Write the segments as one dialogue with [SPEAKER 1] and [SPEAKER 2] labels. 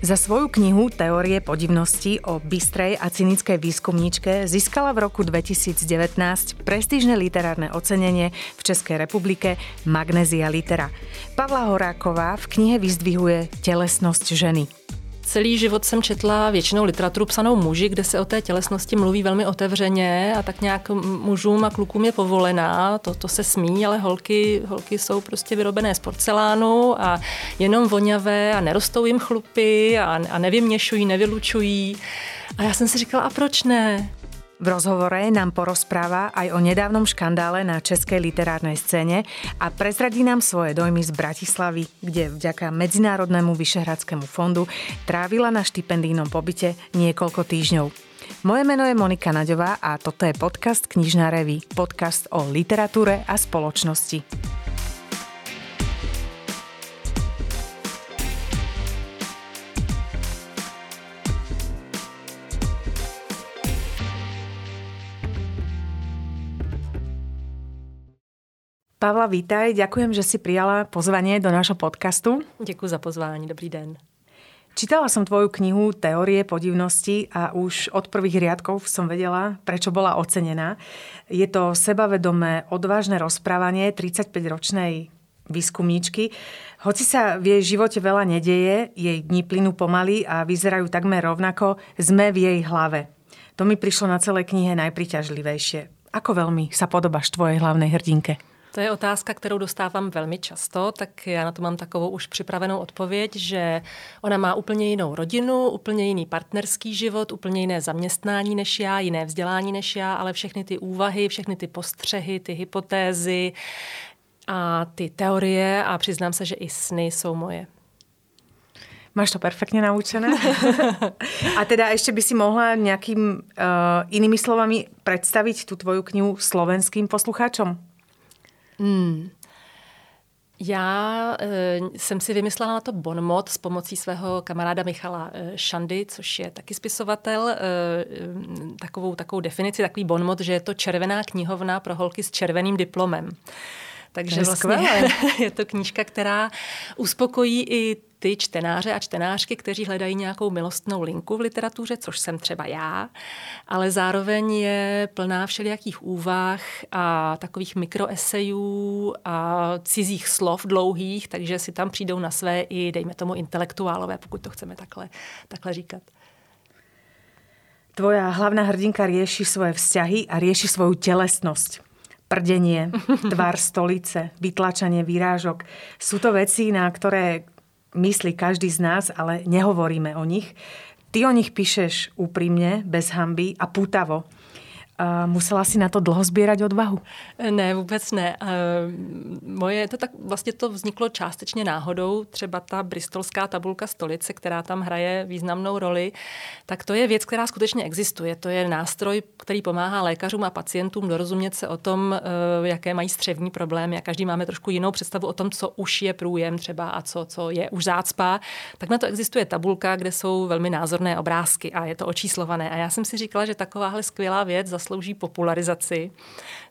[SPEAKER 1] Za svoju knihu Teórie podivnosti o bystrej a cynickej výskumníčke získala v roku 2019 prestížne literárne ocenenie v Českej republike Magnesia Litera. Pavla Horáková v knihe vyzdvihuje telesnosť ženy.
[SPEAKER 2] Celý život jsem četla většinou literaturu psanou muži, kde se o té tělesnosti mluví velmi otevřeně a tak nějak mužům a klukům je povolená, to, to se smí, ale holky, holky jsou prostě vyrobené z porcelánu a jenom voňavé a nerostou jim chlupy a, a nevyměšují, nevylučují. A já jsem si říkala, a proč ne?
[SPEAKER 1] V rozhovore nám porozpráva aj o nedávnom škandále na českej literárnej scéne a prezradí nám svoje dojmy z Bratislavy, kde vďaka Medzinárodnému Vyšehradskému fondu trávila na štipendijnom pobyte niekoľko týždňov. Moje meno je Monika Naďová a toto je podcast Knižná revy, podcast o literatúre a spoločnosti. Pavla, vítaj. Ďakujem, že si prijala pozvanie do nášho podcastu.
[SPEAKER 2] Děkuji za pozvání. Dobrý den.
[SPEAKER 1] Čítala som tvoju knihu Teórie podivnosti a už od prvých riadkov som vedela, prečo bola ocenená. Je to sebavedomé, odvážne rozprávanie 35-ročnej výskumníčky. Hoci sa v jej živote veľa nedeje, jej dni plynú pomaly a vyzerajú takmer rovnako, sme v jej hlave. To mi prišlo na celej knihe najpriťažlivejšie. Ako veľmi sa podobáš tvojej hlavnej hrdinke?
[SPEAKER 2] To je otázka, kterou dostávám velmi často, tak já na to mám takovou už připravenou odpověď, že ona má úplně jinou rodinu, úplně jiný partnerský život, úplně jiné zaměstnání než já, jiné vzdělání než já, ale všechny ty úvahy, všechny ty postřehy, ty hypotézy a ty teorie a přiznám se, že i sny jsou moje.
[SPEAKER 1] Máš to perfektně naučené. A teda ještě by si mohla nějakým uh, inými slovami představit tu tvoju knihu slovenským posluchačům? Hmm.
[SPEAKER 2] Já e, jsem si vymyslela na to bonmot s pomocí svého kamaráda Michala e, Šandy, což je taky spisovatel, e, takovou, takovou definici, takový bonmot, že je to červená knihovna pro holky s červeným diplomem. Takže
[SPEAKER 1] je
[SPEAKER 2] vlastně je to knížka, která uspokojí i ty čtenáře a čtenářky, kteří hledají nějakou milostnou linku v literatuře, což jsem třeba já, ale zároveň je plná všelijakých úvah a takových mikroesejů a cizích slov dlouhých, takže si tam přijdou na své i, dejme tomu, intelektuálové, pokud to chceme takhle, takhle říkat.
[SPEAKER 1] Tvoja hlavná hrdinka rieši svoje vzťahy a rieši svoju telesnosť prdenie, tvar stolice, vytlačanie výrážok. Sú to veci, na ktoré myslí každý z nás, ale nehovoríme o nich. Ty o nich píšeš úprimne, bez hamby a pútavo. Musela si na to dlouho sbírat odvahu?
[SPEAKER 2] Ne, vůbec ne. Moje, to tak vlastně to vzniklo částečně náhodou. Třeba ta bristolská tabulka stolice, která tam hraje významnou roli, tak to je věc, která skutečně existuje. To je nástroj, který pomáhá lékařům a pacientům dorozumět se o tom, eh, jaké mají střevní problémy. A každý máme trošku jinou představu o tom, co už je průjem třeba a co, co je už zácpa. Tak na to existuje tabulka, kde jsou velmi názorné obrázky a je to očíslované. A já jsem si říkala, že takováhle skvělá věc zaslouží popularizaci.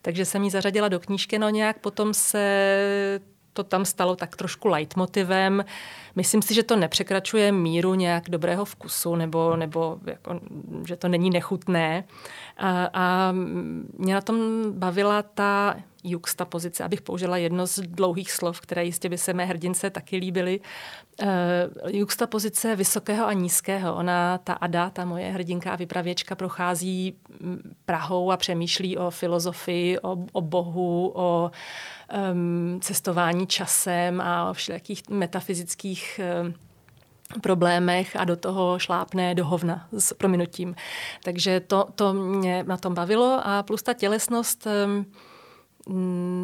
[SPEAKER 2] Takže jsem ji zařadila do knížky, no nějak potom se to tam stalo tak trošku leitmotivem. Myslím si, že to nepřekračuje míru nějak dobrého vkusu, nebo, nebo jako, že to není nechutné. A, a mě na tom bavila ta juxta pozice, abych použila jedno z dlouhých slov, které jistě by se mé hrdince taky líbily. Uh, juxta pozice vysokého a nízkého. Ona, ta Ada, ta moje hrdinka a vypravěčka, prochází Prahou a přemýšlí o filozofii, o, o Bohu, o um, cestování časem a o všelijakých metafyzických um, problémech a do toho šlápne do hovna s prominutím. Takže to, to mě na tom bavilo a plus ta tělesnost um, Mm,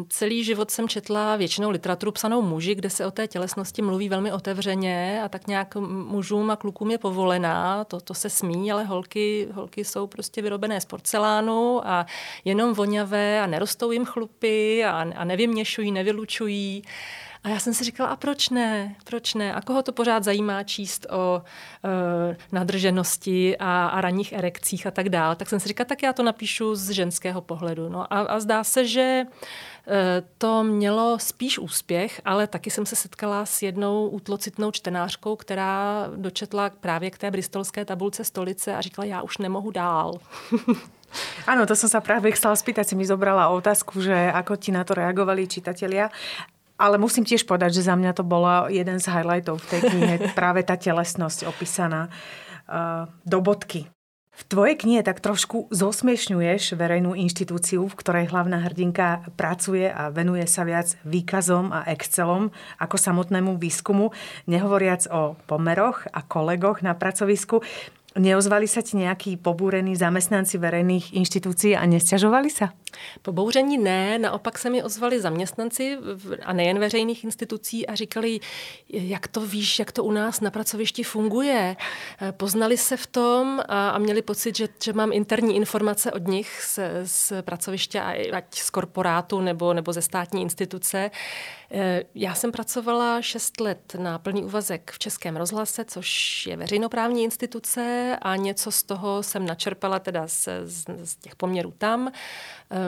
[SPEAKER 2] celý život jsem četla většinou literaturu psanou muži, kde se o té tělesnosti mluví velmi otevřeně a tak nějak mužům a klukům je povolená, to, to se smí, ale holky, holky jsou prostě vyrobené z porcelánu a jenom voňavé a nerostou jim chlupy a, a nevyměšují, nevylučují. A já jsem si říkala, a proč ne? Proč ne? A koho to pořád zajímá číst o e, nadrženosti a, a ranních erekcích a tak dále? Tak jsem si říkala, tak já to napíšu z ženského pohledu. No a, a zdá se, že e, to mělo spíš úspěch, ale taky jsem se setkala s jednou útlocitnou čtenářkou, která dočetla právě k té bristolské tabulce stolice a říkala, já už nemohu dál.
[SPEAKER 1] Áno, to som sa práve chcela spýtať, si mi zobrala otázku, že ako ti na to reagovali čitatelia. Ale musím tiež povedať, že za mňa to bolo jeden z highlightov v tej knihe, práve tá telesnosť opísaná uh, do bodky. V tvojej knihe tak trošku zosmiešňuješ verejnú inštitúciu, v ktorej hlavná hrdinka pracuje a venuje sa viac výkazom a excelom ako samotnému výskumu, nehovoriac o pomeroch a kolegoch na pracovisku. Neozvali sa ti nejakí pobúrení zamestnanci verejných inštitúcií a nesťažovali sa?
[SPEAKER 2] Pobouření ne, naopak se mi ozvali zaměstnanci a nejen veřejných institucí a říkali, jak to víš, jak to u nás na pracovišti funguje. Poznali se v tom a, a měli pocit, že, že mám interní informace od nich z, z pracoviště, ať z korporátu nebo, nebo ze státní instituce. Eh, já jsem pracovala šest let na plný úvazek v Českém rozhlase, což je veřejnoprávní instituce a něco z toho jsem načerpala teda z, z, z těch poměrů tam.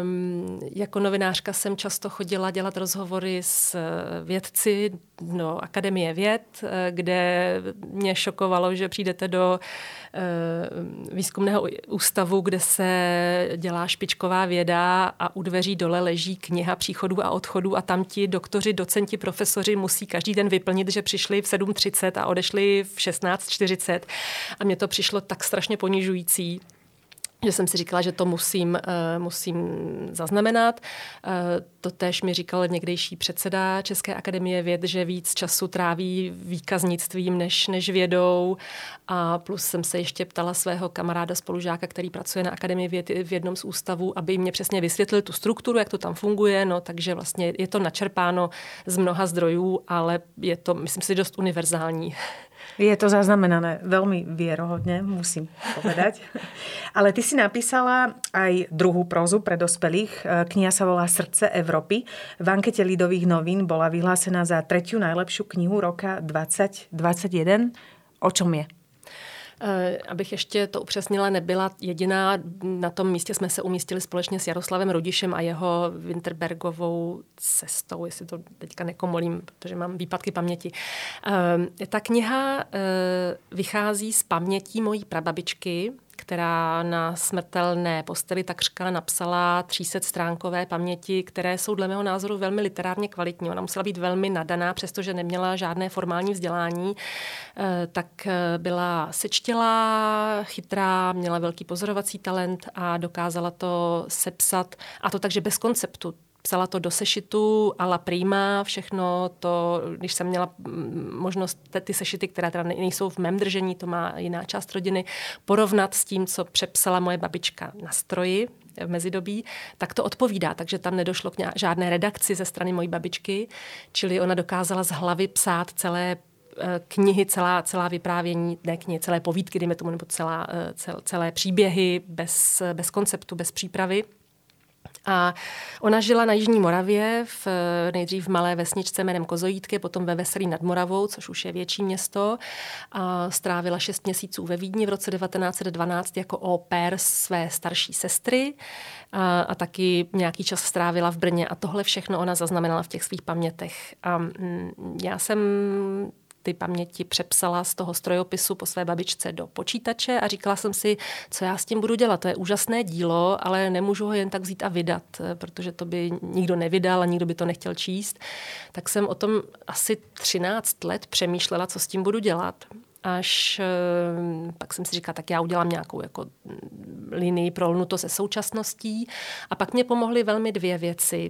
[SPEAKER 2] Um, jako novinářka jsem často chodila dělat rozhovory s eh, vědci do Akademie věd, eh, kde mě šokovalo, že přijdete do uh, výzkumného ústavu, kde se dělá špičková věda a u dveří dole leží kniha příchodů a odchodů a tam ti doktoři, docenti, profesoři musí každý den vyplnit, že přišli v 7.30 a odešli v 16.40 a mně to přišlo tak strašně ponižující že jsem si říkala, že to musím, uh, musím zaznamenat. Uh, to tež mi říkal někdejší předseda České akademie věd, že víc času tráví výkaznictvím než, než vědou. A plus jsem se ještě ptala svého kamaráda spolužáka, který pracuje na Akademii věd v jednom z ústavů, aby mě přesně vysvětlil tu strukturu, jak to tam funguje. No, takže vlastně je to načerpáno z mnoha zdrojů, ale je to, myslím si, dost univerzální.
[SPEAKER 1] Je to zaznamenané veľmi vierohodne, musím povedať. Ale ty si napísala aj druhú prózu pre dospelých. Kniha sa volá Srdce Európy. V ankete Lidových novín bola vyhlásená za tretiu najlepšiu knihu roka 2021. O čom je?
[SPEAKER 2] Eh, abych ještě to upřesnila, nebyla jediná. Na tom místě jsme se umístili společně s Jaroslavem Rudišem a jeho Winterbergovou cestou, jestli to teďka nekomolím, protože mám výpadky paměti. Eh, ta kniha eh, vychází z pamětí mojí prababičky, která na smrtelné posteli takřka napsala 300 stránkové paměti, které jsou dle mého názoru velmi literárně kvalitní. Ona musela být velmi nadaná, přestože neměla žádné formální vzdělání, eh, tak eh, byla sečtělá, chytrá, měla velký pozorovací talent a dokázala to sepsat, a to takže bez konceptu psala to do sešitu a la prima, všechno to, když jsem měla mm, možnost ty sešity, které teda nejsou v mém držení, to má jiná část rodiny, porovnat s tím, co přepsala moje babička na stroji v mezidobí, tak to odpovídá. Takže tam nedošlo k žádné redakci ze strany mojí babičky, čili ona dokázala z hlavy psát celé eh, knihy, celá, celá vyprávění, ne knihy, celé povídky, dejme tomu, nebo celá, eh, cel, celé příběhy bez, bez konceptu, bez přípravy. A ona žila na Jižní Moravě, v, nejdřív v malé vesničce jménem Kozojítky, potom ve Veselí nad Moravou, což už je větší město. A strávila šest měsíců ve Vídni v roce 1912 jako au pair své starší sestry a, a taky nějaký čas strávila v Brně a tohle všechno ona zaznamenala v těch svých pamětech. A mm, já jsem ty paměti přepsala z toho strojopisu po své babičce do počítače a říkala jsem si, co já s tím budu dělat. To je úžasné dílo, ale nemůžu ho jen tak vzít a vydat, protože to by nikdo nevydal a nikdo by to nechtěl číst. Tak jsem o tom asi 13 let přemýšlela, co s tím budu dělat až eh, pak jsem si říkala, tak já udělám nějakou jako mm, linii prolnuto se současností. A pak mě pomohly velmi dvě věci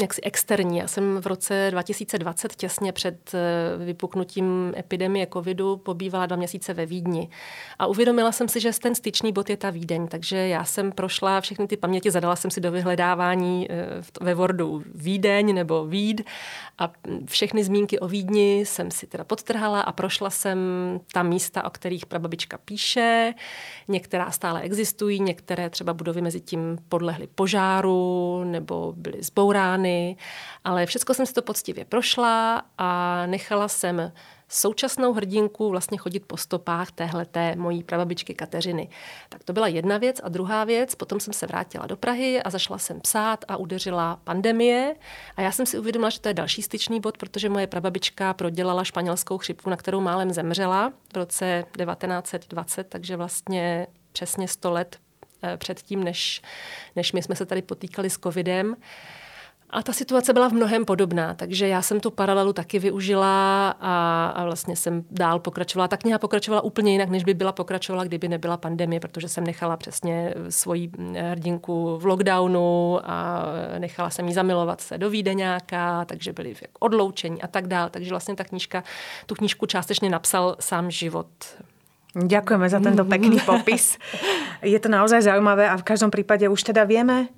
[SPEAKER 2] jaksi externí. Já jsem v roce 2020 těsně před eh, vypuknutím epidemie covidu pobývala dva měsíce ve Vídni. A uvědomila jsem si, že ten styčný bod je ta Vídeň, takže já jsem prošla všechny ty paměti, zadala jsem si do vyhledávání eh, ve Wordu Vídeň nebo Víd a všechny zmínky o Vídni jsem si teda podtrhala a prošla jsem ta místa, o kterých prababička píše. Některá stále existují, některé třeba budovy mezi tím podlehly požáru nebo byly zbourány plány, ale všechno jsem si to poctivě prošla a nechala jsem současnou hrdinku vlastně chodit po stopách téhleté mojí prababičky Kateřiny. Tak to byla jedna věc. A druhá věc, potom jsem se vrátila do Prahy a zašla jsem psát a udeřila pandemie. A já jsem si uvědomila, že to je další styčný bod, protože moje prababička prodělala španělskou chřipku, na kterou málem zemřela v roce 1920, takže vlastně přesně 100 let eh, předtím, než, než my jsme se tady potýkali s covidem. A ta situace byla v mnohem podobná, takže já jsem tu paralelu taky využila a, a vlastně jsem dál pokračovala. Ta kniha pokračovala úplně jinak, než by byla pokračovala, kdyby nebyla pandemie, protože jsem nechala přesně svoji hrdinku v lockdownu a nechala jsem jí zamilovat se do Vídeňáka, takže byli odloučení a tak dál. Takže vlastně ta knížka, tu knížku částečně napsal sám život.
[SPEAKER 1] Ďakujeme za tento pekný popis. Je to naozaj zaujímavé a v každom prípade už teda vieme,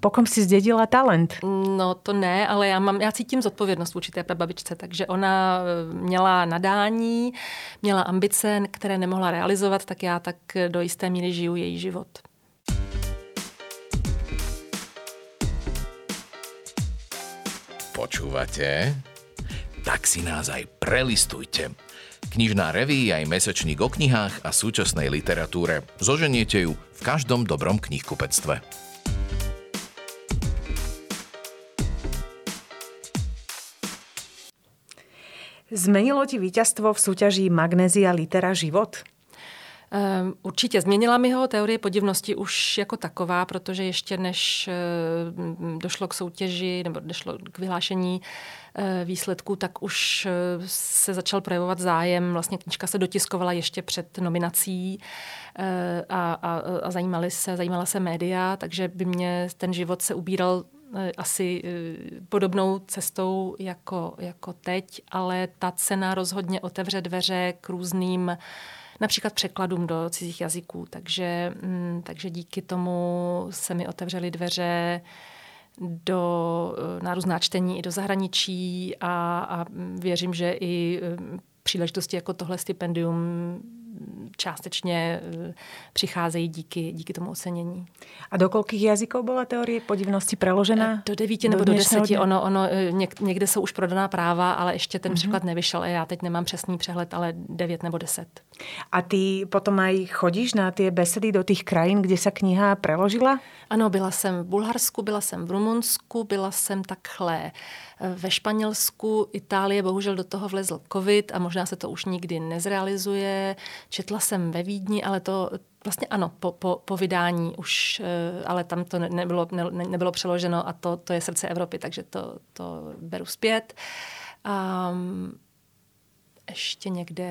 [SPEAKER 1] po kom si zdědila talent?
[SPEAKER 2] No to ne, ale já, mám, já cítím zodpovědnost vůči té prababičce, takže ona eh, měla nadání, měla ambice, které nemohla realizovat, tak já tak do jisté míry žiju její život.
[SPEAKER 3] Počúvate? Tak si nás aj prelistujte. Knižná reví aj mesačník o knihách a súčasnej literatúre. Zoženiete ju v každom dobrom knihkupectve.
[SPEAKER 1] Zmenilo ti víťazstvo v súťaži Magnézia Litera život?
[SPEAKER 2] Um, určitě změnila mi ho teorie podivnosti už jako taková, protože ještě než uh, došlo k soutěži nebo došlo k vyhlášení uh, výsledků, tak už uh, se začal projevovat zájem. Vlastně knižka se dotiskovala ještě před nominací a, a, a zajímali se, zajímala se média, takže by mě ten život se ubíral Eh, asi eh, podobnou cestou jako, jako teď, ale ta cena rozhodně otevře dveře k různým například překladům do cizích jazyků. Takže, mm, takže díky tomu se mi otevřely dveře do, eh, na různá čtení i do zahraničí a, a věřím, že i příležitosti jako tohle stipendium částečně eh, přicházejí díky, díky tomu ocenění.
[SPEAKER 1] A do kolikých jazyků byla teorie podivnosti preložena?
[SPEAKER 2] Eh, do devíti nebo do, do deseti. Ono, ono, eh, někde jsou už prodaná práva, ale ještě ten mm-hmm. překlad nevyšel. Já teď nemám přesný přehled, ale devět nebo deset.
[SPEAKER 1] A ty potom aj chodíš na ty besedy do těch krajín, kde se kniha preložila?
[SPEAKER 2] Ano, byla jsem v Bulharsku, byla jsem v Rumunsku, byla jsem takhle ve Španělsku, Itálie, bohužel do toho vlezl covid a možná se to už nikdy nezrealizuje. Četla jsem ve Vídni, ale to vlastně ano, po, po, po vydání už, eh, ale tam to nebylo, ne, nebylo přeloženo a to, to je srdce Evropy, takže to, to beru zpět. Um, ještě někde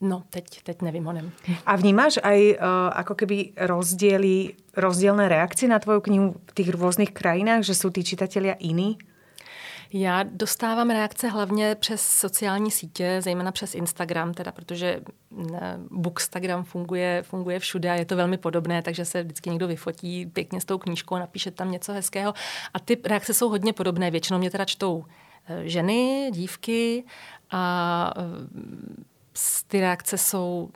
[SPEAKER 2] No, teď, teď nevím honem.
[SPEAKER 1] A vnímáš aj uh, ako keby rozdiely, rozdielne reakcie na tvoju knihu v těch různých krajinách, že jsou ty čitatelia iní?
[SPEAKER 2] Já dostávám reakce hlavně přes sociální sítě, zejména přes Instagram, teda protože Bookstagram funguje, funguje všude a je to velmi podobné, takže se vždycky někdo vyfotí pěkně s tou knížkou napíše tam něco hezkého. A ty reakce jsou hodně podobné. Většinou mě teda čtou eh, ženy, dívky a eh, ty reakce jsou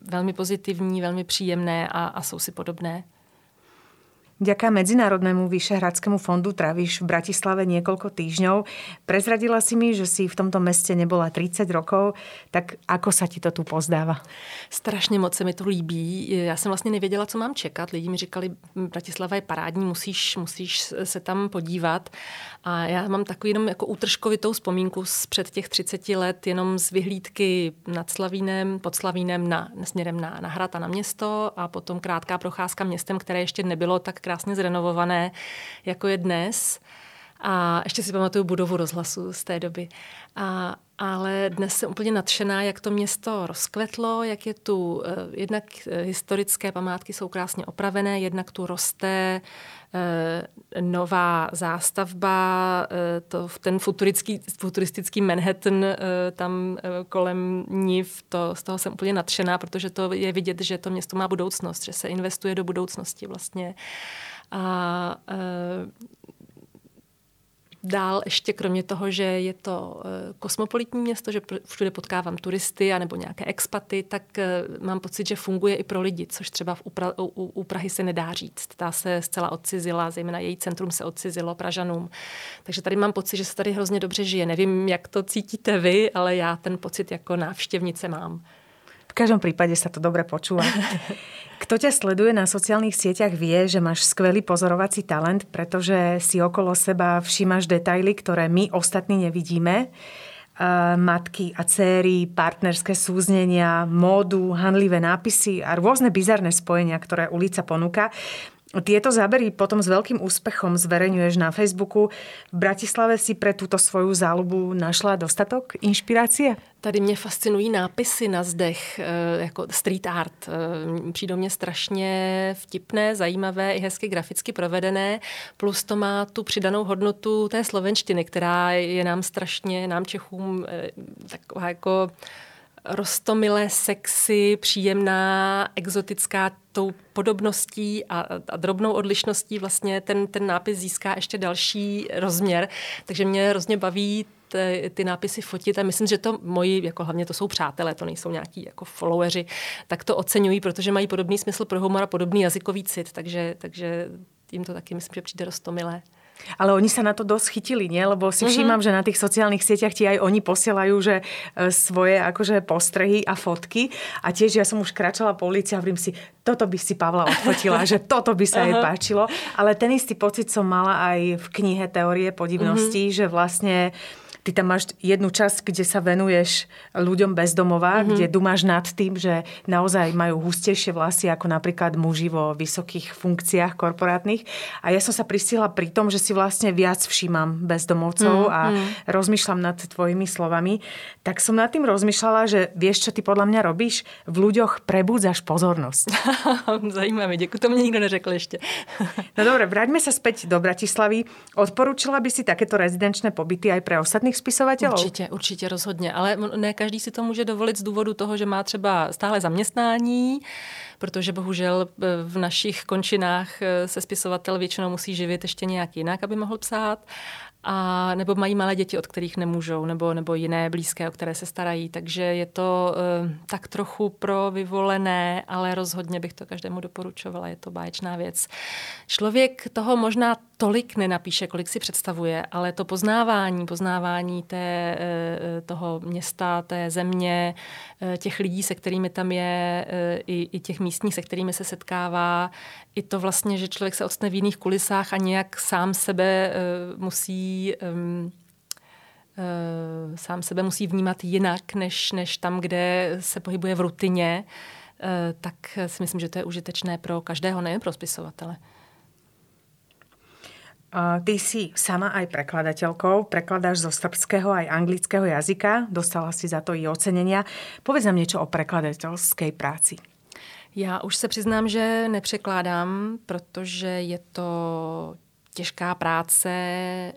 [SPEAKER 2] velmi pozitivní, velmi příjemné a, a jsou si podobné.
[SPEAKER 1] Vďaka Medzinárodnému Vyšehradskému fondu travíš v Bratislave niekoľko týždňov. Prezradila si mi, že si v tomto meste nebola 30 rokov, tak ako sa ti to tu pozdáva?
[SPEAKER 2] Strašně moc se mi to líbí. Já jsem vlastně nevěděla, co mám čekat. Lidi mi říkali, Bratislava je parádní, musíš, musíš se tam podívat. A já mám takový jenom jako útržkovitou vzpomínku z před těch 30 let, jenom z vyhlídky nad Slavínem, pod Slavínem na, směrem na, na hrad a na město a potom krátká procházka městem, které ještě nebylo tak krásně zrenovované, jako je dnes. A ještě si pamatuju budovu rozhlasu z té doby. A, ale dnes jsem úplně nadšená, jak to město rozkvetlo, jak je tu, eh, jednak eh, historické památky jsou krásně opravené, jednak tu roste eh, nová zástavba, to, ten futuristický, futuristický Manhattan tam kolem NIV, to, z toho jsem úplně nadšená, protože to je vidět, že to město má budoucnost, že se investuje do budoucnosti vlastně. A Dál ještě kromě toho, že je to eh, kosmopolitní město, že všude potkávám turisty nebo nějaké expaty, tak eh, mám pocit, že funguje i pro lidi, což třeba v Upra- u, u Prahy se nedá říct. Ta se zcela odcizila, zejména její centrum se odcizilo Pražanům. Takže tady mám pocit, že se tady hrozně dobře žije. Nevím, jak to cítíte vy, ale já ten pocit jako návštěvnice mám.
[SPEAKER 1] V každom prípade sa to dobre počúva. Kto ťa sleduje na sociálnych sieťach vie, že máš skvelý pozorovací talent, pretože si okolo seba všímaš detaily, ktoré my ostatní nevidíme. Matky a céry, partnerské súznenia, módu, hanlivé nápisy a rôzne bizarné spojenia, ktoré ulica ponúka. Tieto zábery potom s veľkým úspechom zverejňuješ na Facebooku. V Bratislave si pre túto svoju záľubu našla dostatok inšpirácie?
[SPEAKER 2] Tady mě fascinují nápisy na zdech, eh, jako street art. Eh, přijdou mě strašně vtipné, zajímavé i hezky graficky provedené, plus to má tu přidanou hodnotu té slovenštiny, která je nám strašně, nám Čechům eh, taková jako rostomilé, sexy, příjemná, exotická tou podobností a, a drobnou odlišností vlastně ten, ten nápis získá ještě další rozměr. Takže mě hrozně baví ty, ty nápisy fotit a myslím, že to moji, jako hlavně to jsou přátelé, to nejsou nějaký jako followeri, tak to oceňují, protože mají podobný smysl pro humor a podobný jazykový cit, takže, takže jim to taky myslím, že přijde rostomilé.
[SPEAKER 1] Ale oni sa na to dosť chytili, nie? Lebo si mhm. všímam, mm-hmm. že na tých sociálnych sieťach ti aj oni posielajú, že e, svoje akože postrehy a fotky. A tiež ja som už kračala po ulici a hovorím si, toto by si Pavla odfotila, že toto by sa jej páčilo. Ale ten istý pocit som mala aj v knihe Teórie podivností, mm-hmm. že vlastne Ty tam máš jednu časť, kde sa venuješ ľuďom bezdomová, mm-hmm. kde dumáš nad tým, že naozaj majú hustejšie vlasy ako napríklad muži vo vysokých funkciách korporátnych. A ja som sa pristihla pri tom, že si vlastne viac všímam bezdomovcov mm-hmm. a mhm. rozmýšľam nad tvojimi slovami. Tak som nad tým rozmýšľala, že vieš, čo ty podľa mňa robíš? V ľuďoch prebúdzaš pozornosť.
[SPEAKER 2] Zajímavé, děkuji, to mi nikto neřekl ešte.
[SPEAKER 1] no dobre, vráťme sa späť do Bratislavy. Odporúčila by si takéto rezidenčné pobyty aj pre ostatných jiných spisovatelů?
[SPEAKER 2] Určitě, určitě, rozhodně. Ale ne každý si to může dovolit z důvodu toho, že má třeba stále zaměstnání, protože bohužel e, v našich končinách e, se spisovatel většinou musí živit ještě nějak jinak, aby mohl psát a nebo mají malé děti, od kterých nemůžou, nebo, nebo jiné blízké, o které se starají. Takže je to uh, tak trochu pro vyvolené, ale rozhodně bych to každému doporučovala. Je to báječná věc. Člověk toho možná tolik nenapíše, kolik si představuje, ale to poznávání, poznávání té, uh, toho města, té země, uh, těch lidí, se kterými tam je, i, i těch místních, se kterými se setkává, i to vlastně, že člověk se odstne v jiných kulisách a nějak sám sebe musí uh, sám sebe musí vnímat jinak, než, než tam, kde se pohybuje v rutině, tak si myslím, že to je užitečné pro každého, nejen pro spisovatele.
[SPEAKER 1] Ty si sama aj prekladateľkou, prekladáš zo srbského aj anglického jazyka, dostala si za to i ocenenia. Povedz nám niečo o prekladateľskej práci.
[SPEAKER 2] Já už se přiznám, že nepřekládám, protože je to těžká práce,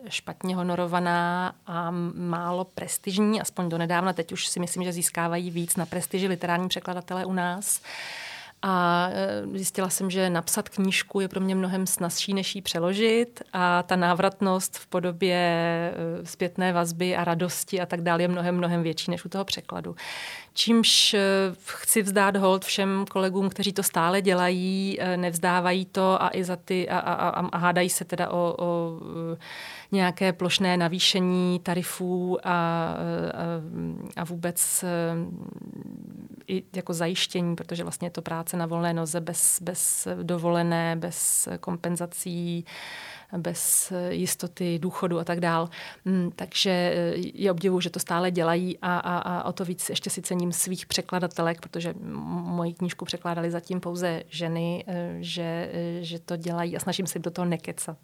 [SPEAKER 2] špatně honorovaná a málo prestižní, aspoň do nedávna. Teď už si myslím, že získávají víc na prestiži literární překladatelé u nás. A e, zjistila jsem, že napsat knížku je pro mě mnohem snazší, než ji přeložit a ta návratnost v podobě e, zpětné vazby a radosti a tak dále je mnohem, mnohem větší než u toho překladu. Čímž e, chci vzdát hold všem kolegům, kteří to stále dělají, nevzdávají to a i za ty a, a, a, a hádají se teda o, o nějaké plošné navýšení tarifů a, a, a vůbec i jako zajištění, protože vlastně je to práce na volné noze bez, bez dovolené, bez kompenzací, bez jistoty důchodu a tak dál. Mm, takže je obdivu, že to stále dělají a, a, a o to víc ještě si cením svých překladatelek, protože moji knížku překládali zatím pouze ženy, eh, že, eh, že to dělají a snažím se do toho nekecat.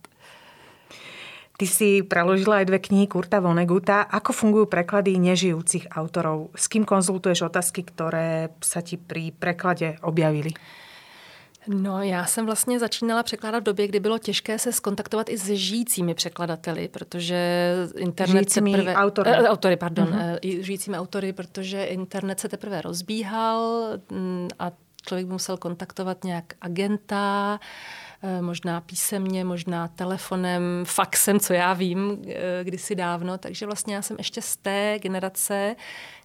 [SPEAKER 1] Ty si preložila aj dve knihy Kurta Voneguta. Ako fungujú preklady nežijúcich autorov? S kým konzultuješ otázky, které sa ti pri preklade objavili?
[SPEAKER 2] No, já jsem vlastně začínala překládat v době, kdy bylo těžké se skontaktovat i s žijícími překladateli, protože internet
[SPEAKER 1] žijícími
[SPEAKER 2] se teprve...
[SPEAKER 1] autory.
[SPEAKER 2] Eh, autory, pardon. Mm-hmm. Eh, žijícími autory, protože internet se teprve rozbíhal mm, a člověk by musel kontaktovat nějak agenta, Eh, možná písemně, možná telefonem, faxem, co já vím, eh, kdysi dávno. Takže vlastně já jsem ještě z té generace,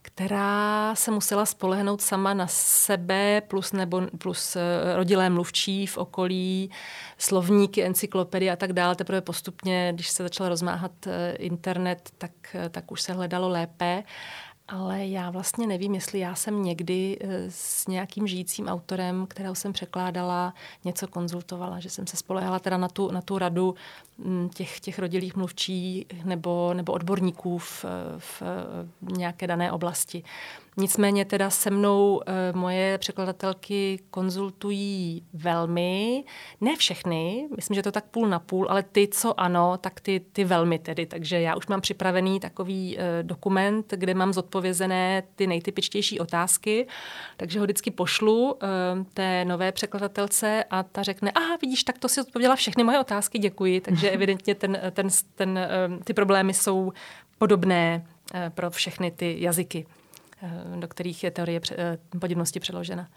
[SPEAKER 2] která se musela spolehnout sama na sebe, plus, nebo, plus eh, rodilé mluvčí v okolí, slovníky, encyklopedie a tak dále. Teprve postupně, když se začal rozmáhat internet, tak, tak už se hledalo lépe. Ale já vlastně nevím, jestli já jsem někdy eh, s nějakým žijícím autorem, kterého jsem překládala, něco konzultovala, že jsem se spolehala teda na tu, na tu radu těch, těch rodilých mluvčí nebo, nebo odborníků v, v nějaké dané oblasti. Nicméně teda se mnou e, moje překladatelky konzultují velmi, ne všechny, myslím, že to tak půl na půl, ale ty, co ano, tak ty, ty velmi tedy. Takže já už mám připravený takový e, dokument, kde mám zodpovězené ty nejtypičtější otázky, takže ho vždycky pošlu e, té nové překladatelce a ta řekne, aha, vidíš, tak to si odpověděla všechny moje otázky, děkuji. Takže evidentně ten, ten, ten, ty problémy jsou podobné pro všechny ty jazyky. Eh, do kterých je teorie eh, podivnosti přeložena.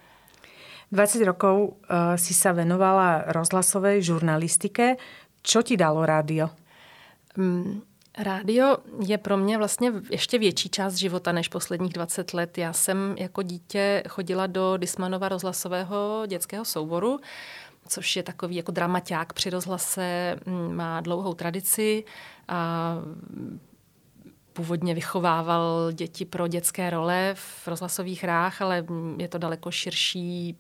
[SPEAKER 1] 20 rokov uh, si sa venovala rozhlasovej žurnalistike. Čo ti dalo rádio?
[SPEAKER 2] Um, Rádio je pro mě vlastně ještě větší část života než posledních 20 let. Já jsem jako dítě chodila do Dismanova rozhlasového dětského souboru, což je takový jako dramaťák při rozhlase, mm, má dlouhou tradici a původně vychovával děti pro dětské role v rozhlasových hrách, ale je to daleko širší,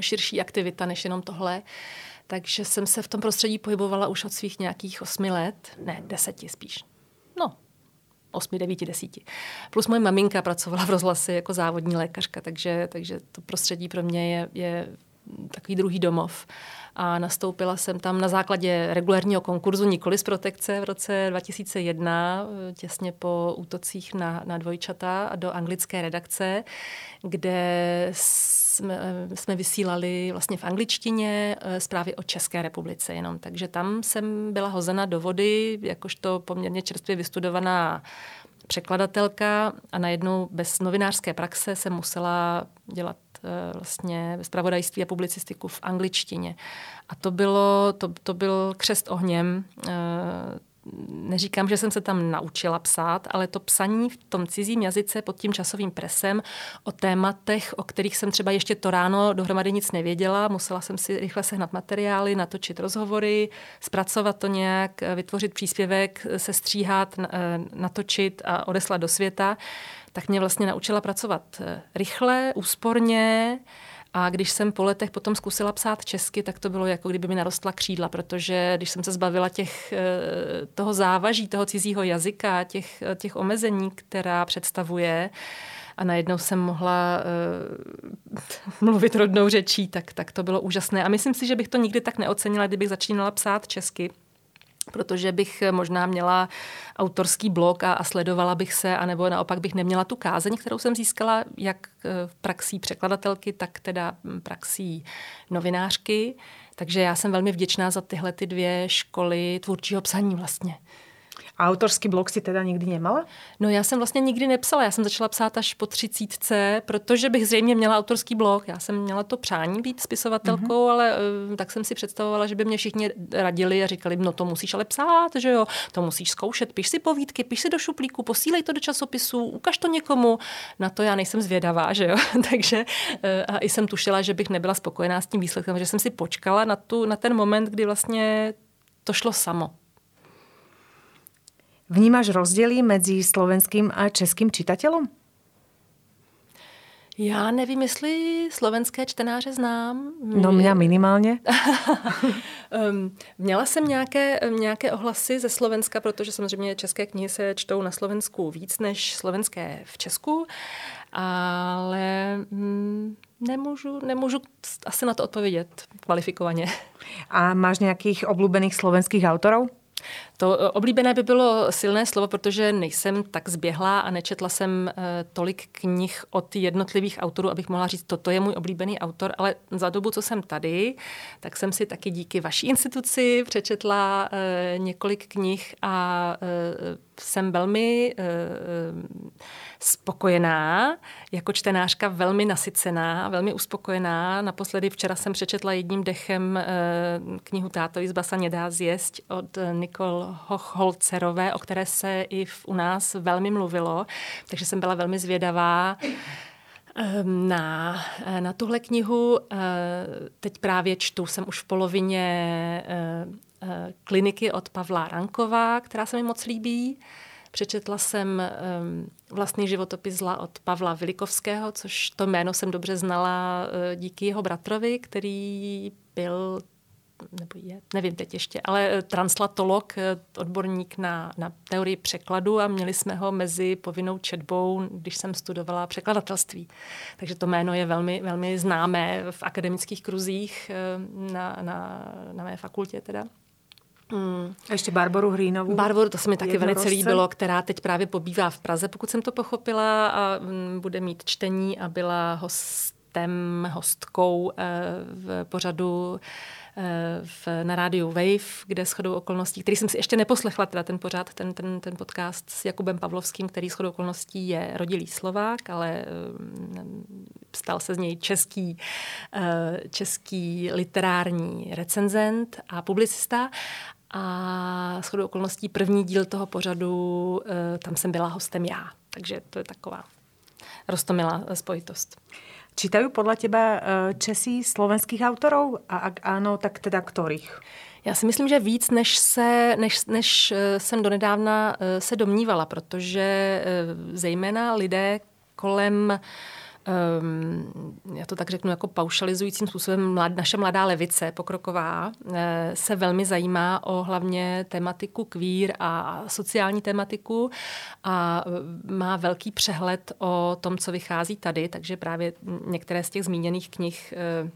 [SPEAKER 2] širší aktivita než jenom tohle. Takže jsem se v tom prostředí pohybovala už od svých nějakých osmi let, ne, deseti spíš. No, osmi, devíti, desíti. Plus moje maminka pracovala v rozhlase jako závodní lékařka, takže, takže to prostředí pro mě je, je takový druhý domov a nastoupila jsem tam na základě regulárního konkurzu, nikoli z protekce v roce 2001, těsně po útocích na, na dvojčata do anglické redakce, kde jsme, jsme vysílali vlastně v angličtině eh, zprávy o České republice jenom. Takže tam jsem byla hozena do vody, jakožto poměrně čerstvě vystudovaná překladatelka a najednou bez novinářské praxe jsem musela dělat Eh, vlastně zpravodajství a publicistiku v angličtině. A to, bylo, to, to byl křest ohněm. Eh, neříkám, že jsem se tam naučila psát, ale to psaní v tom cizím jazyce pod tím časovým presem o tématech, o kterých jsem třeba ještě to ráno dohromady nic nevěděla, musela jsem si rychle sehnat materiály, natočit rozhovory, zpracovat to nějak, vytvořit příspěvek, sestříhat, natočit a odeslat do světa tak mě vlastně naučila pracovat eh, rychle, úsporně, a když jsem po letech potom zkusila psát česky, tak to bylo jako kdyby mi narostla křídla, protože když jsem se zbavila těch, eh, toho závaží, toho cizího jazyka, těch, těch omezení, která představuje, a najednou jsem mohla uh, mluvit rodnou řečí, tak, tak to bylo úžasné. A myslím si, že bych to nikdy tak neocenila, kdybych začínala psát česky protože bych možná měla autorský blog a, a sledovala bych se, anebo naopak bych neměla tu kázeň, kterou jsem získala jak eh, v praxí překladatelky, tak teda praxí novinářky. Takže já jsem velmi vděčná za tyhle ty dvě školy tvůrčího psaní vlastně.
[SPEAKER 1] A autorský blog si teda nikdy nemala?
[SPEAKER 2] No já jsem vlastně nikdy nepsala, já jsem začala psát až po třicítce, protože bych zřejmě měla autorský blog. Já jsem měla to přání být spisovatelkou, mm-hmm. ale uh, tak jsem si představovala, že by mě všichni radili a říkali, no to musíš ale psát, že jo, to musíš zkoušet, piš si povídky, piš si do šuplíku, posílej to do časopisu, ukaž to někomu. Na to já nejsem zvědavá, že jo. Takže uh, a i jsem tušila, že bych nebyla spokojená s tím výsledkem, že jsem si počkala na, tu, na ten moment, kdy vlastně to šlo samo.
[SPEAKER 1] Vnímáš rozdiely mezi slovenským a českým čitatelem?
[SPEAKER 2] Já nevím, jestli slovenské čtenáře znám.
[SPEAKER 1] No mě minimálně.
[SPEAKER 2] měla jsem nějaké, nějaké ohlasy ze Slovenska, protože samozřejmě české knihy se čtou na Slovensku víc než slovenské v Česku, ale mm, nemůžu, nemůžu asi na to odpovědět kvalifikovaně.
[SPEAKER 1] A máš nějakých oblíbených slovenských autorů?
[SPEAKER 2] To eh, oblíbené by bylo silné slovo, protože nejsem tak zběhlá a nečetla jsem eh, tolik knih od jednotlivých autorů, abych mohla říct, toto je můj oblíbený autor, ale za dobu, co jsem tady, tak jsem si taky díky vaší instituci přečetla eh, několik knih a jsem velmi spokojená, jako čtenářka velmi nasycená, velmi uspokojená. Naposledy včera jsem přečetla jedním dechem knihu Tátovi z basa nedá zjesť od Nikol Hochholcerové, o které se i v, u nás velmi mluvilo, takže jsem byla velmi zvědavá ehm, na, eh, na tuhle knihu. Eh, teď právě čtu, jsem už v polovině kliniky od Pavla Rankova, která se mi moc líbí. Přečetla jsem um, vlastní životopis zla od Pavla Vilikovského, což to jméno jsem dobře znala díky jeho bratrovi, který byl nebo je, nevím teď ještě, ale eh, translatolog, eh, odborník na, na teorii překladu a měli jsme ho mezi povinnou četbou, když jsem studovala překladatelství. Takže to jméno je velmi, velmi známé v akademických kruzích na, na, na mé fakultě teda.
[SPEAKER 1] Mm. A ještě Barboru Hrýnovou.
[SPEAKER 2] Barboru, to se mi taky velice líbilo, která teď právě pobývá v Praze, pokud jsem to pochopila, a mm, bude mít čtení a byla hostem, hostkou eh, v pořadu eh, v, na rádiu Wave, kde shodou okolností, který jsem si ještě neposlechla, teda ten pořád, ten, ten, ten podcast s Jakubem Pavlovským, který shodou okolností je rodilý Slovák, ale mm, stal se z něj český, eh, český literární recenzent a publicista a shodou okolností první díl toho pořadu, eh, tam jsem byla hostem já. Takže to je taková rostomilá spojitost.
[SPEAKER 1] Čítají podle teba eh, Česí slovenských autorů? A ak ano, tak teda kterých?
[SPEAKER 2] Já si myslím, že víc, než, se, než, než eh, jsem donedávna se domnívala, protože zejména lidé kolem um, já to tak řeknu jako paušalizujícím způsobem, mlad, naše mladá levice pokroková eh, se velmi zajímá o hlavně tematiku kvír a sociální tematiku a eh, má velký přehled o tom, co vychází tady, takže právě některé z těch zmíněných knih eh,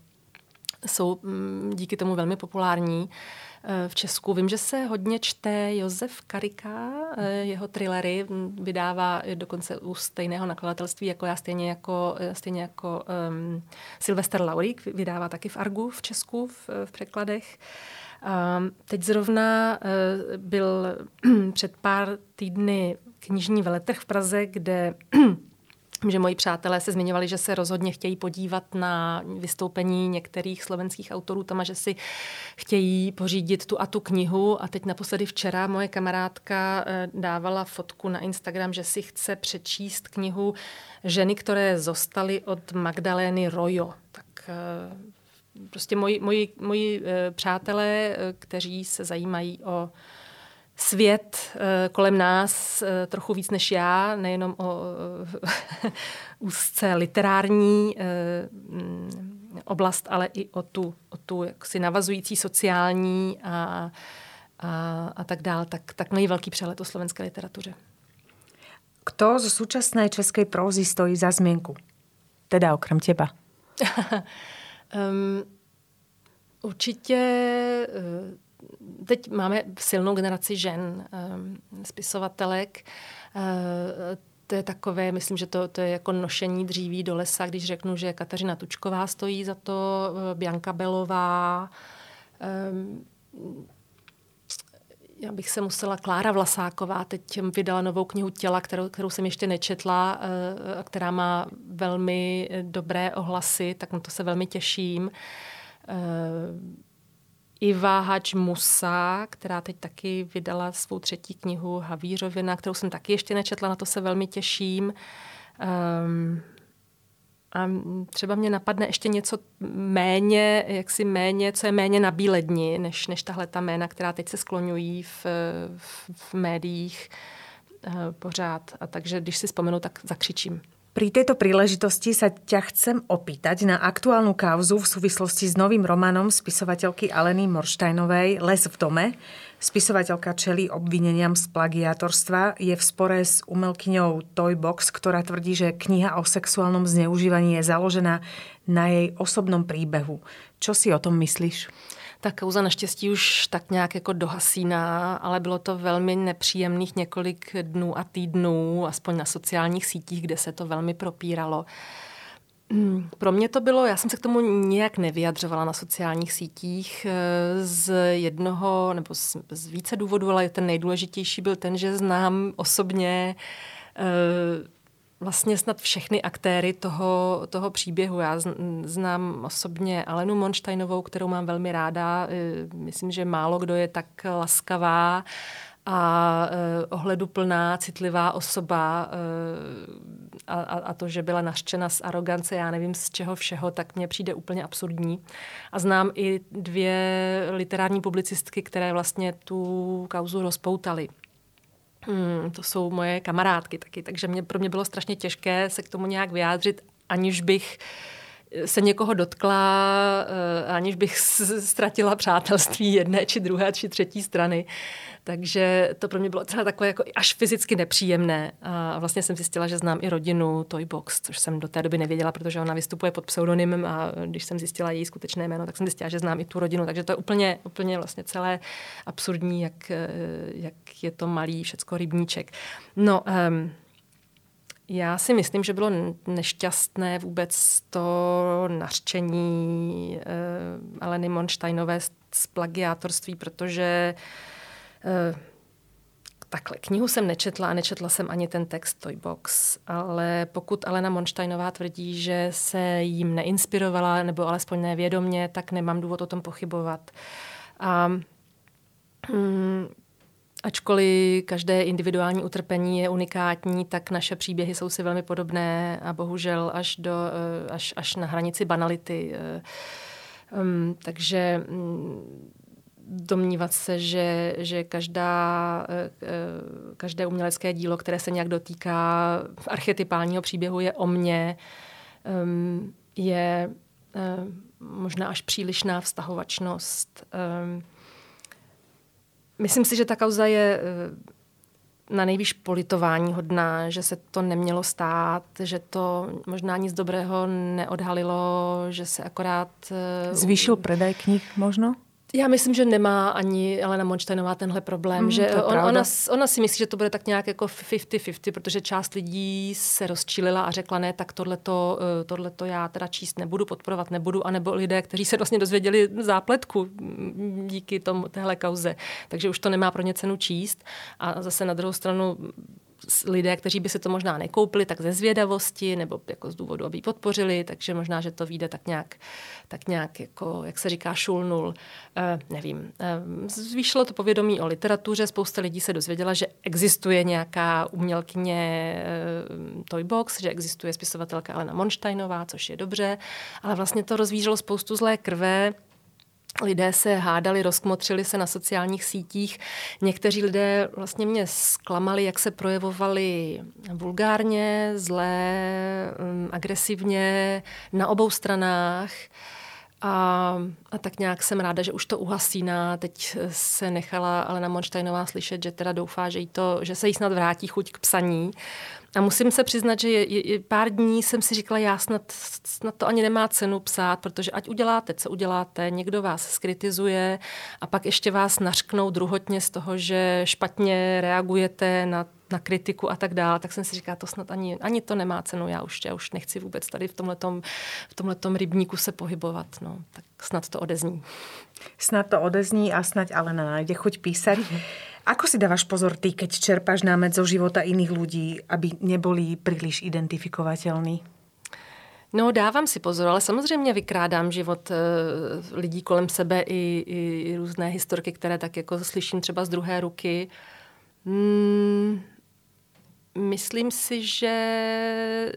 [SPEAKER 2] jsou mm, díky tomu velmi populární. Eh, v Česku. Vím, že se hodně čte Josef Karika, eh, jeho thrillery vydává dokonce u stejného nakladatelství jako já, stejně jako, eh, stejně jako um, Sylvester Laurik, vydává taky v Argu v Česku v, v překladech. Um, teď zrovna uh, byl před pár týdny knižní veletrh v Praze, kde že moji přátelé se zmiňovali, že se rozhodně chtějí podívat na vystoupení některých slovenských autorů tam a že si chtějí pořídit tu a tu knihu. A teď naposledy včera moje kamarádka eh, dávala fotku na Instagram, že si chce přečíst knihu Ženy, které zostaly od Magdalény Rojo. Tak eh, prostě moji, moji, moji eh, přátelé, kteří se zajímají o svět eh, kolem nás eh, trochu víc než já, nejenom o eh, úzce literární mm, oblast, ale i o tu, o tu jaksi navazující sociální a, a, a tak dál, tak, tak mají velký přehled o slovenské literatuře.
[SPEAKER 1] Kto z současné české prózy stojí za změnku? Teda okrem těba. um,
[SPEAKER 2] určitě teď máme silnou generaci žen, ehm, spisovatelek. Eh, to je takové, myslím, že to, to je jako nošení dříví do lesa, když řeknu, že Kateřina Tučková stojí za to, eh, Bianka Belová, ehm, já bych se musela, Klára Vlasáková teď vydala novou knihu Těla, kterou, kterou jsem ještě nečetla, eh, která má velmi dobré ohlasy, tak na to se velmi těším. Iva Hač Musa, která teď taky vydala svou třetí knihu Havířovina, kterou jsem taky ještě nečetla, na to se velmi těším. Um, a třeba mě napadne ještě něco méně, jaksi méně, co je méně na bíledni, než, než tahle ta jména, která teď se skloňují v, v, v médiích uh, pořád. A takže když si vzpomenu, tak zakřičím.
[SPEAKER 1] Pri tejto príležitosti sa ťa chcem opýtať na aktuálnu kauzu v súvislosti s novým románom spisovateľky Aleny Morštajnovej Les v dome. Spisovateľka čelí obvineniam z plagiátorstva. Je v spore s umelkyňou Toybox, ktorá tvrdí, že kniha o sexuálnom zneužívaní je založená na jej osobnom príbehu. Čo si o tom myslíš?
[SPEAKER 2] Ta kauza naštěstí už tak nějak jako dohasíná, ale bylo to velmi nepříjemných několik dnů a týdnů, aspoň na sociálních sítích, kde se to velmi propíralo. Hmm, pro mě to bylo, já jsem se k tomu nějak nevyjadřovala na sociálních sítích eh, z jednoho nebo z, z více důvodů, ale ten nejdůležitější byl ten, že znám osobně eh, vlastně snad všechny aktéry toho, toho příběhu. Já znám osobně Alenu Monštajnovou, kterou mám velmi ráda. Eh, myslím, že málo kdo je tak laskavá a eh, ohleduplná, citlivá osoba eh, a, a, to, že byla nařčena z arogance, já nevím z čeho všeho, tak mně přijde úplně absurdní. A znám i dvě literární publicistky, které vlastně tu kauzu rozpoutaly. Hmm, to jsou moje kamarádky taky, takže mě, pro mě bylo strašně těžké se k tomu nějak vyjádřit, aniž bych se někoho dotkla, eh, aniž bych ztratila přátelství jedné, či druhé, či třetí strany. Takže to pro mě bylo třeba takové jako až fyzicky nepříjemné. A vlastně jsem zjistila, že znám i rodinu Toybox, což jsem do té doby nevěděla, protože ona vystupuje pod pseudonymem a když jsem zjistila její skutečné jméno, tak jsem zjistila, že znám i tu rodinu. Takže to je úplně, úplně vlastně celé absurdní, jak, eh, jak je to malý všecko rybníček. No, um, já si myslím, že bylo nešťastné vůbec to nařčení uh, Aleny Monštajnové z plagiátorství, protože uh, takhle, knihu jsem nečetla a nečetla jsem ani ten text Toybox, ale pokud Alena Monštajnová tvrdí, že se jim neinspirovala, nebo alespoň nevědomně, tak nemám důvod o tom pochybovat. A mm, Ačkoliv každé individuální utrpení je unikátní, tak naše příběhy jsou si velmi podobné a bohužel až, do, eh, až, až na hranici banality. Um, takže um, domnívat se, že, že každá, každé umělecké dílo, které se nějak dotýká archetypálního příběhu, je o mně, je možná až přílišná vztahovačnost. Myslím si, že ta kauza je eh, na nejvíc politování hodná, že se to nemělo stát, že to možná nic dobrého neodhalilo, že se akorát...
[SPEAKER 1] Eh, Zvýšil predaj knih možno?
[SPEAKER 2] Já myslím, že nemá ani Elena Monštajnová tenhle problém, mm, že on, ona, ona si myslí, že to bude tak nějak jako 50-50, protože část lidí se rozčílila a řekla ne, tak tohleto, eh, tohleto já teda číst nebudu, podporovat nebudu, anebo lidé, kteří se vlastně dozvěděli zápletku díky tomu, téhle kauze. Takže už to nemá pro ně cenu číst. A zase na druhou stranu lidé, kteří by si to možná nekoupili, tak ze zvědavosti nebo jako z důvodu, aby podpořili, takže možná, že to vyjde tak nějak, tak nějak jako, jak se říká, šulnul, eh, nevím. Eh, zvýšilo to povědomí o literatuře, spousta lidí se dozvěděla, že existuje nějaká umělkyně eh, Toybox, že existuje spisovatelka Elena Monštajnová, což je dobře, ale vlastně to rozvířilo spoustu zlé krve, Lidé se hádali, rozkmotřili se na sociálních sítích. Někteří lidé vlastně mě zklamali, jak se projevovali vulgárně, zlé, mm, agresivně na obou stranách. A, a tak nějak jsem ráda, že už to uhasíná. Teď se nechala Alena Monštajnová slyšet, že teda doufá, že, jí to, že se jí snad vrátí chuť k psaní. A musím se přiznat, že je, je, pár dní jsem si říkala, já snad, snad to ani nemá cenu psát, protože ať uděláte, co uděláte, někdo vás skritizuje a pak ještě vás nařknou druhotně z toho, že špatně reagujete na na kritiku a tak dále, tak jsem si říkala, to snad ani, ani to nemá cenu, já už, já už nechci vůbec tady v tomhletom, v tomhletom rybníku se pohybovat, no, tak snad to odezní.
[SPEAKER 1] Snad to odezní a snad ale nájde chuť písať. Ako si dávaš pozor ty, keď čerpáš námet zo života iných ľudí, aby neboli príliš identifikovateľní?
[SPEAKER 2] No, dávám si pozor, ale samozřejmě vykrádám život e, lidí kolem sebe i, i různé historky, které tak jako slyším třeba z druhé ruky. Hmm, myslím si, že e,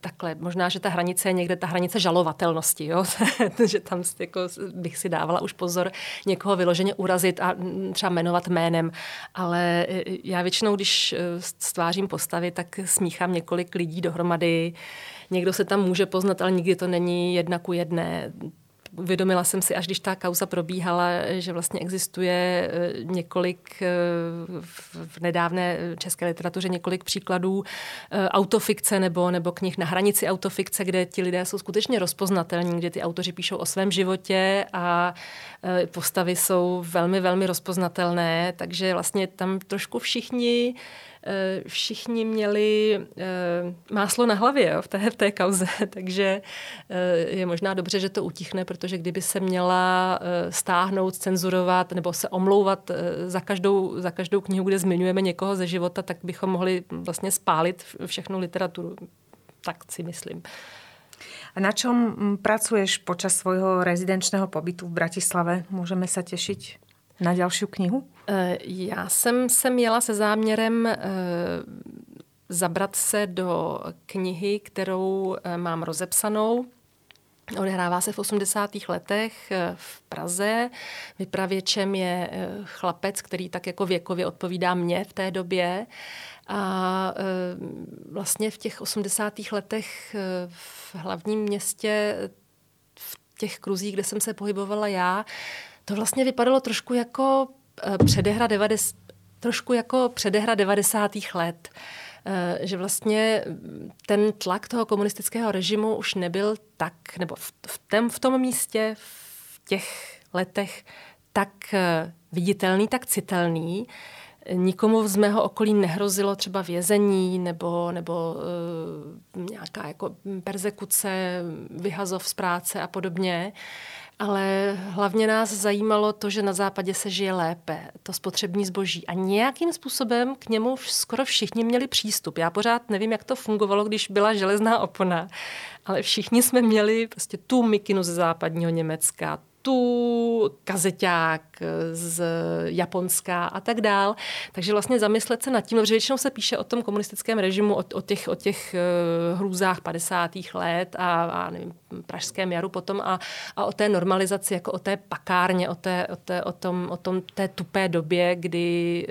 [SPEAKER 2] takhle, možná, že ta hranice je někde ta hranice žalovatelnosti, jo? že tam jako bych si dávala už pozor někoho vyloženě urazit a třeba jmenovat jménem, ale e, já většinou, když e, stvářím postavy, tak smíchám několik lidí dohromady, někdo se tam může poznat, ale nikdy to není jedna ku jedné uvědomila jsem si, až když ta kauza probíhala, že vlastně existuje eh, několik eh, v nedávné české literatuře několik příkladů eh, autofikce nebo, nebo knih na hranici autofikce, kde ti lidé jsou skutečně rozpoznatelní, kde ty autoři píšou o svém životě a postavy jsou velmi, velmi rozpoznatelné, takže vlastně tam trošku všichni všichni měli eh, máslo na hlavě jo, v, té, v té kauze, takže eh, je možná dobře, že to utichne, protože kdyby se měla stáhnout, cenzurovat nebo se omlouvat za každou, za každou knihu, kde zmiňujeme někoho ze života, tak bychom mohli vlastně spálit všechnu literaturu. Tak si myslím.
[SPEAKER 1] A na čom mm, pracuješ počas svojho rezidenčného pobytu v Bratislave? Můžeme se těšit na další knihu?
[SPEAKER 2] Eh, já jsem se měla se záměrem eh, zabrat se do knihy, kterou eh, mám rozepsanou. Odehrává se v 80. letech v Praze. Vypravěčem je chlapec, který tak jako věkově odpovídá mě v té době. A vlastně v těch 80. letech v hlavním městě, v těch kruzích, kde jsem se pohybovala já, to vlastně vypadalo trošku jako Eh, předehra 90, trošku jako předehra 90. let eh, že vlastně ten tlak toho komunistického režimu už nebyl tak, nebo v, v, tém, v tom místě, v těch letech tak eh, viditelný, tak citelný. Nikomu z mého okolí nehrozilo třeba vězení nebo, nebo nějaká jako persekuce, vyhazov z práce a podobně. Ale hlavně nás zajímalo to, že na západě se žije lépe, to spotřební zboží. A nějakým způsobem k němu skoro všichni měli přístup. Já pořád nevím, jak to fungovalo, když byla železná opona, ale všichni jsme měli prostě tu mikinu ze západního Německa, tu kazeťák z Japonska a tak dál. Takže vlastně zamyslet se nad tím, protože většinou se píše o tom komunistickém režimu, o, o těch, o těch uh, hrůzách 50. let a, a nevím, pražském jaru potom a, a o té normalizaci, jako o té pakárně, o, té, o, té, o, tom, o tom té tupé době, kdy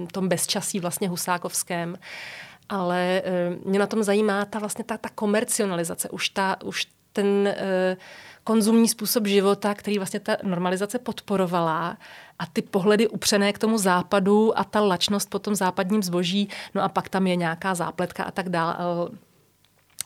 [SPEAKER 2] uh, tom bezčasí vlastně husákovském ale mě na tom zajímá ta vlastně ta, ta komercionalizace, už, ta, už ten uh, konzumní způsob života, který vlastně ta normalizace podporovala a ty pohledy upřené k tomu západu a ta lačnost po tom západním zboží, no a pak tam je nějaká zápletka a tak dále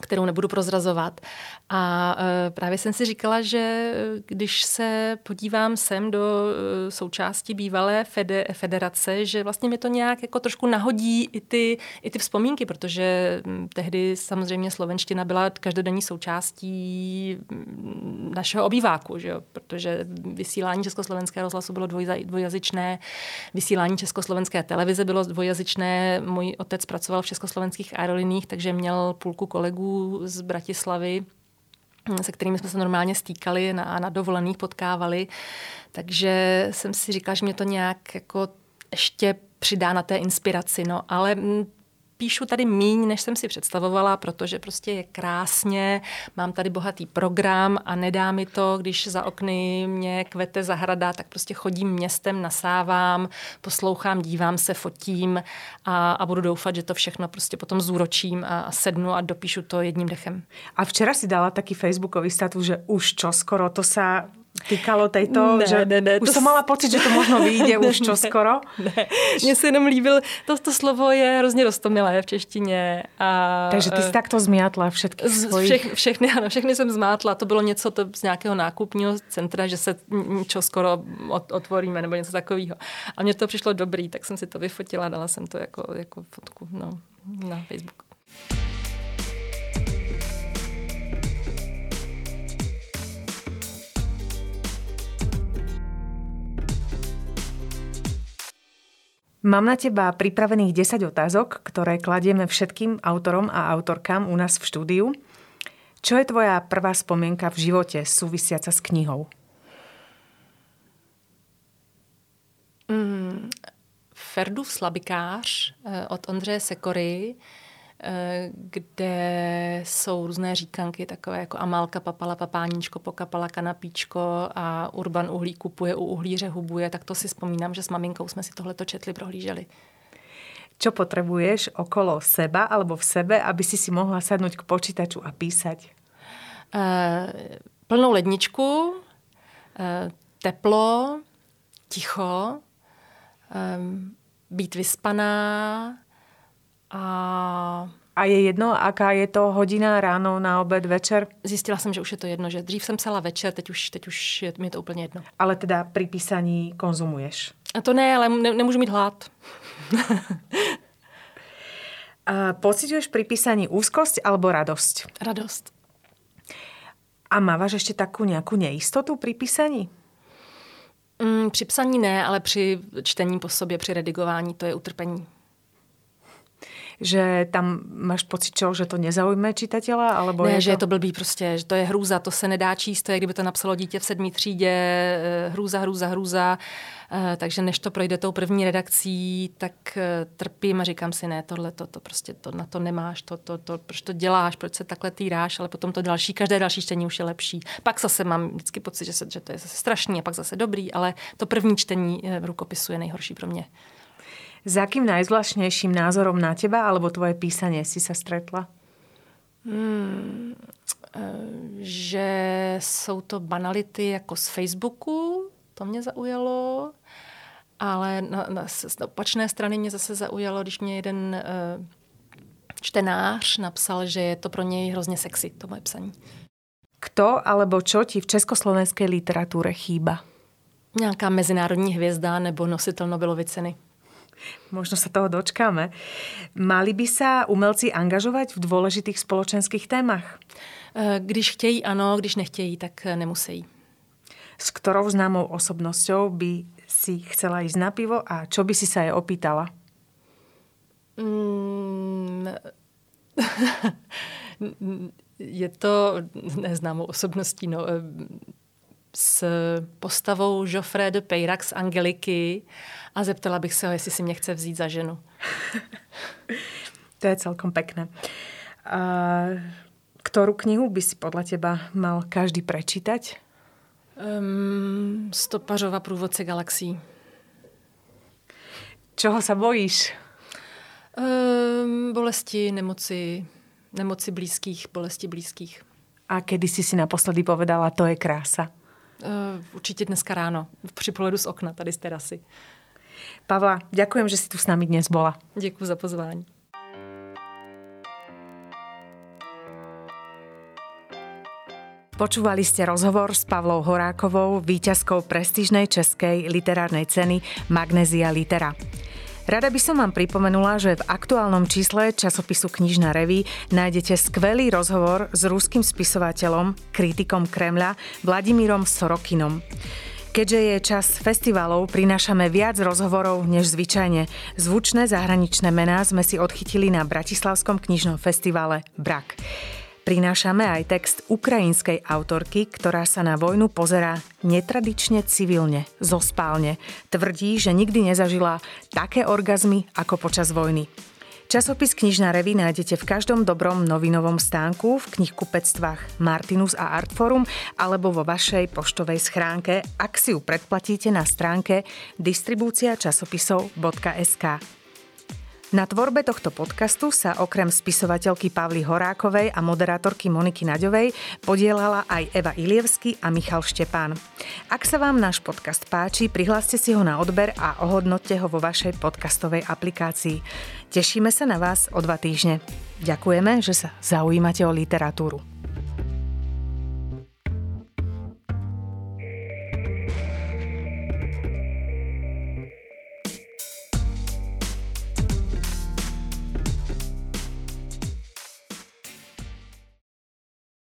[SPEAKER 2] kterou nebudu prozrazovat. A e, právě jsem si říkala, že když se podívám sem do e, součásti bývalé federace, že vlastně mi to nějak jako trošku nahodí i ty, i ty vzpomínky, protože tehdy samozřejmě slovenština byla každodenní součástí našeho obýváku, že jo? protože vysílání československého rozhlasu bylo dvojjazyčné, vysílání československé televize bylo dvojjazyčné, můj otec pracoval v československých aeroliních, takže měl půlku kolegů z Bratislavy, se kterými jsme se normálně stýkali na, na dovolených, potkávali. Takže jsem si říkala, že mě to nějak jako ještě přidá na té inspiraci. No, ale píšu tady míň, než jsem si představovala, protože prostě je krásně, mám tady bohatý program a nedá mi to, když za okny mě kvete zahrada, tak prostě chodím městem, nasávám, poslouchám, dívám se, fotím a, a budu doufat, že to všechno prostě potom zúročím a, a sednu a dopíšu to jedním dechem.
[SPEAKER 1] A včera si dala taký facebookový status, že už čo skoro to sa týkalo tejto, ne, že ne, ne, už to... jsem mala pocit, že to možno vyjde už čo skoro.
[SPEAKER 2] Mně se jenom líbil, to, to slovo je hrozně roztomilé v češtině. A,
[SPEAKER 1] Takže ty jsi takto zmiatla všetky svojich...
[SPEAKER 2] Všech, všechny, ano, všechny jsem zmátla. To bylo něco to z nějakého nákupního centra, že se čo skoro otvoríme nebo něco takového. A mně to přišlo dobrý, tak jsem si to vyfotila, dala jsem to jako, jako fotku no, na Facebook.
[SPEAKER 1] Mám na teba pripravených 10 otázok, ktoré kladieme všetkým autorom a autorkám u nás v štúdiu. Čo je tvoja prvá spomienka v živote súvisiaca s knihou?
[SPEAKER 2] Mm, Ferdův slabikář eh, od Ondřeje Sekory kde jsou různé říkanky, takové jako Amálka papala papáníčko, pokapala kanapíčko a Urban uhlí kupuje, u uhlíře hubuje, tak to si vzpomínám, že s maminkou jsme si tohleto četli, prohlíželi.
[SPEAKER 1] Čo potrebuješ okolo seba alebo v sebe, aby si si mohla sadnout k počítaču a písať?
[SPEAKER 2] Uh, plnou ledničku, teplo, ticho, um, být vyspaná a
[SPEAKER 1] a je jedno, aká je to hodina ráno, na obed, večer?
[SPEAKER 2] Zjistila jsem, že už je to jedno, že dřív jsem psala večer, teď už, teď už je mi to úplně jedno.
[SPEAKER 1] Ale teda pri písaní konzumuješ?
[SPEAKER 2] A to ne, ale ne, nemůžu mít hlad.
[SPEAKER 1] pocituješ pri písaní úzkosť alebo radosť?
[SPEAKER 2] Radost.
[SPEAKER 1] A máváš ještě takovou nějakou neistotu pri písaní?
[SPEAKER 2] Mm, při psaní ne, ale při čtení po sobě, při redigování, to je utrpení
[SPEAKER 1] že tam máš pocit, čo, že to nezaujme čitateľa? Alebo
[SPEAKER 2] ne,
[SPEAKER 1] je
[SPEAKER 2] že
[SPEAKER 1] to...
[SPEAKER 2] je to blbý prostě, že to je hrůza, to se nedá číst, to je, kdyby to napsalo dítě v sedmý třídě, eh, hrůza, hrůza, hrůza. Eh, takže než to projde tou první redakcí, tak eh, trpím a říkám si, ne, tohle, to, to prostě to, na to nemáš, to, to, to, proč to děláš, proč se takhle týráš, ale potom to další, každé další čtení už je lepší. Pak zase mám vždycky pocit, že, se, že to je zase strašný a pak zase dobrý, ale to první čtení rukopisu je nejhorší pro mě.
[SPEAKER 1] S akým najzvláštnejším názorom na teba alebo tvoje písanie si sa stretla?
[SPEAKER 2] Hmm, že jsou to banality jako z Facebooku, to mě zaujalo, ale na, na, z opačné strany mě zase zaujalo, když mě jeden uh, čtenář napsal, že je to pro něj hrozně sexy, to moje psaní.
[SPEAKER 1] Kto alebo čo ti v československé literatúre chýba?
[SPEAKER 2] Nějaká mezinárodní hvězda nebo nositel Nobelovy ceny.
[SPEAKER 1] Možno sa toho dočkáme. Mali by sa umelci angažovať v dôležitých spoločenských témach?
[SPEAKER 2] Eh, když chtějí, ano, když nechtějí, tak eh, nemusí.
[SPEAKER 1] S ktorou známou osobnosťou by si chcela ísť na pivo a čo by si sa jej opýtala? Mm,
[SPEAKER 2] je to neznámou osobností, no, eh, s postavou Joffre de Peyrac z Angeliky a zeptala bych se ho, jestli si mě chce vzít za ženu.
[SPEAKER 1] to je celkom pekné. A ktorú knihu by si podľa teba mal každý prečítať?
[SPEAKER 2] Um, Stopařova průvodce galaxií.
[SPEAKER 1] Čoho sa bojíš?
[SPEAKER 2] Um, bolesti, nemoci, nemoci blízkých, bolesti blízkých.
[SPEAKER 1] A kedy si si naposledy povedala, to je krása?
[SPEAKER 2] Uh, určitě dneska ráno, při pohledu z okna, tady z terasy.
[SPEAKER 1] Pavla, ďakujem, že si tu s nami dnes bola.
[SPEAKER 2] Děkuji za pozvání.
[SPEAKER 1] Počúvali ste rozhovor s Pavlou Horákovou, víťazkou prestížnej českej literárnej ceny Magnesia Litera. Rada by som vám pripomenula, že v aktuálnom čísle časopisu Knižná reví nájdete skvelý rozhovor s ruským spisovateľom, kritikom Kremľa Vladimírom Sorokinom. Keďže je čas festivalov, prinášame viac rozhovorov než zvyčajne. Zvučné zahraničné mená sme si odchytili na Bratislavskom knižnom festivale Brak. Prinášame aj text ukrajinskej autorky, ktorá sa na vojnu pozerá netradične civilne, zo spálne. Tvrdí, že nikdy nezažila také orgazmy ako počas vojny. Časopis Knižná revy nájdete v každom dobrom novinovom stánku v knihkupectvách Martinus a Artforum alebo vo vašej poštovej schránke, ak si ju predplatíte na stránke distribúcia časopisov.sk. Na tvorbe tohto podcastu sa okrem spisovateľky Pavly Horákovej a moderátorky Moniky Naďovej podielala aj Eva Ilievsky a Michal Štepán. Ak sa vám náš podcast páči, prihláste si ho na odber a ohodnotte ho vo vašej podcastovej aplikácii. Tešíme sa na vás o dva týždne. Ďakujeme, že sa zaujímate o literatúru.